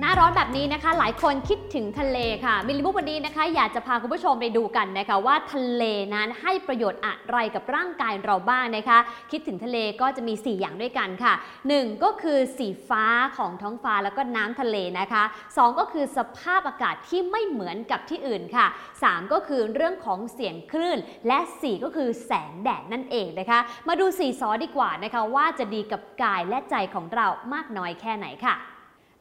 หน้าร้อนแบบนี้นะคะ หลายคนคิดถึงทะเลค่ะ มิลลิบุกวันนี้นะคะ อยากจะพาคุณผู้ชมไปดูกันนะคะ ว่าทะเลนั้นให้ประโยชน์อะไรกับร่างกายเราบ้างนะคะ คิดถึงทะเลก็จะมี 4 อย่างด้วยกันค่ะ 1 ก็คือสีฟ้าของท้องฟ้าแล้วก็น้ำทะเลนะคะ 2 ก็คือสภาพอากาศที่ไม่เหมือนกับที่อื่นค่ะ 3 ก็คือเรื่องของเสียงคลื่น และ 4 ก็คือแสงแดดนั่นเองนะคะ มาดูสีซอดีกว่านะคะว่าจะดีกับกายและใจของเรามากน้อยแค่ไหนค่ะ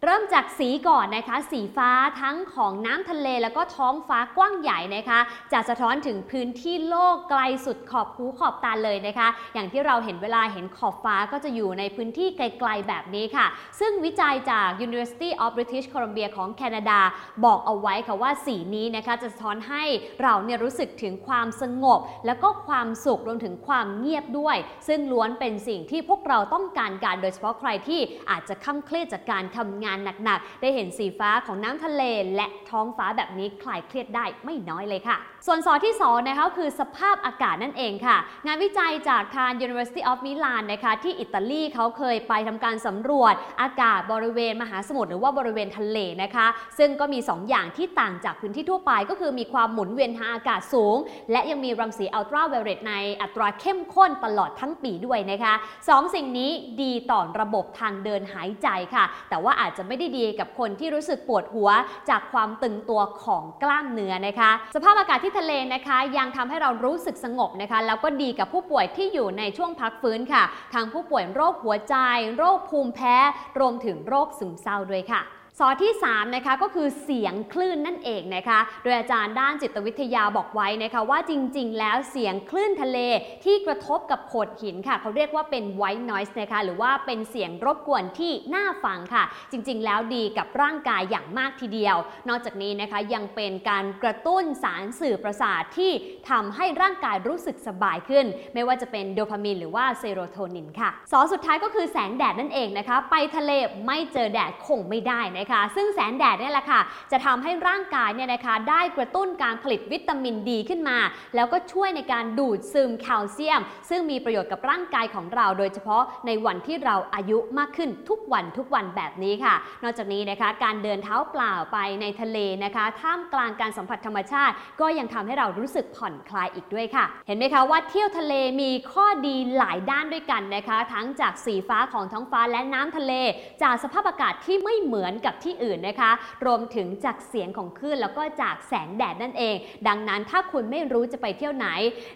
เริ่มจากสีก่อนนะคะ สีฟ้าทั้งของน้ำทะเลแล้วก็ท้องฟ้ากว้างใหญ่นะคะ จะสะท้อนถึงพื้นที่โลกไกลสุดขอบหูขอบตาเลยนะคะ อย่างที่เราเห็นเวลาเห็นขอบฟ้าก็จะอยู่ในพื้นที่ไกลๆแบบนี้ค่ะ ซึ่งวิจัยจาก University of British Columbia ของแคนาดา บอกเอาไว้ค่ะว่าสีนี้นะคะจะสะท้อนให้เราเนี่ยรู้สึกถึงความสงบ แล้วก็ความสุขรวมถึงความเงียบด้วย ซึ่งล้วนเป็นสิ่งที่พวกเราต้องการการโดยเฉพาะใครที่อาจจะค่ำเครียดจากการทำงานหนักๆ ได้เห็นสีฟ้าของน้ำทะเลและท้องฟ้าแบบนี้คลายเครียดได้ไม่น้อยเลยค่ะ ส่วนสอที่2นะคะคือสภาพอากาศนั่นเองค่ะ งานวิจัยจากทาง University of Milan นะคะที่อิตาลีเขาเคยไปทำการสำรวจอากาศบริเวณมหาสมุทรหรือว่าบริเวณทะเลนะคะ ซึ่งก็มี 2 อย่างที่ต่างจากพื้นที่ทั่วไปก็คือมีความหมุนเวียนทางอากาศสูง และยังมีรังสีอัลตราไวโอเลตในอัตราเข้มข้นตลอดทั้งปีด้วยนะคะสองสิ่งนี้ดีต่อระบบทางเดินหายใจค่ะ แต่ว่าอาจจะไม่ได้ดีกับคนที่รู้สึกปวดหัวจากความตึงตัวของกล้ามเนื้อนะคะ สภาพอากาศที่ทะเลนะคะ ยังทำให้เรารู้สึกสงบนะคะ แล้วก็ดีกับผู้ป่วยที่อยู่ในช่วงพักฟื้นค่ะทั้งผู้ป่วยโรคหัวใจ โรคภูมิแพ้ รวมถึงโรคซึมเศร้าด้วยค่ะ สอที่3นะคะก็คือเสียงคลื่นนั่นเองนะคะ โดยอาจารย์ด้านจิตวิทยาบอกไว้นะคะว่าจริง ๆ แล้วเสียงคลื่นทะเลที่กระทบกับโขดหินค่ะ เขาเรียกว่าเป็น white noise นะคะหรือว่าเป็นเสียงรบกวนที่น่าฟังค่ะ จริง ๆ แล้วดีกับร่างกายอย่างมากทีเดียว นอกจากนี้นะคะยังเป็นการกระตุ้นสารสื่อประสาทที่ทำให้ร่างกายรู้สึกสบายขึ้น ไม่ว่าจะเป็นโดพามีนหรือว่าเซโรโทนินค่ะสอสุดท้ายก็คือแสงแดดนั่นเองนะคะ ไปทะเลไม่เจอแดดคงไม่ได้นะคะซึ่งแสงแดดเนี่ยแหละค่ะ จะทำให้ร่างกายเนี่ยนะคะได้กระตุ้นการผลิตวิตามินดีขึ้นมา แล้วก็ช่วยในการดูดซึมแคลเซียม ซึ่งมีประโยชน์กับร่างกายของเรา โดยเฉพาะในวันที่เราอายุมากขึ้นทุกวันทุกวันแบบนี้ค่ะ นอกจากนี้นะคะการเดินเท้าเปล่าไปในทะเลนะคะท่ามกลางการสัมผัสธรรมชาติ ก็ยังทำให้เรารู้สึกผ่อนคลายอีกด้วยค่ะ เห็นไหมคะว่าเที่ยวทะเลมีข้อดีหลายด้านด้วยกันนะคะ ทั้งจากสีฟ้าของท้องฟ้าและน้ำทะเล จากสภาพอากาศที่ไม่เหมือนกับที่อื่นนะคะ รวมถึงจากเสียงของคลื่นแล้วก็จากแสงแดดนั่นเอง ดังนั้นถ้าคุณไม่รู้จะไปเที่ยวไหน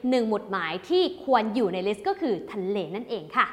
หนึ่งหมุดหมายที่ควรอยู่ในลิสต์ก็คือทะเลนั่นเองค่ะ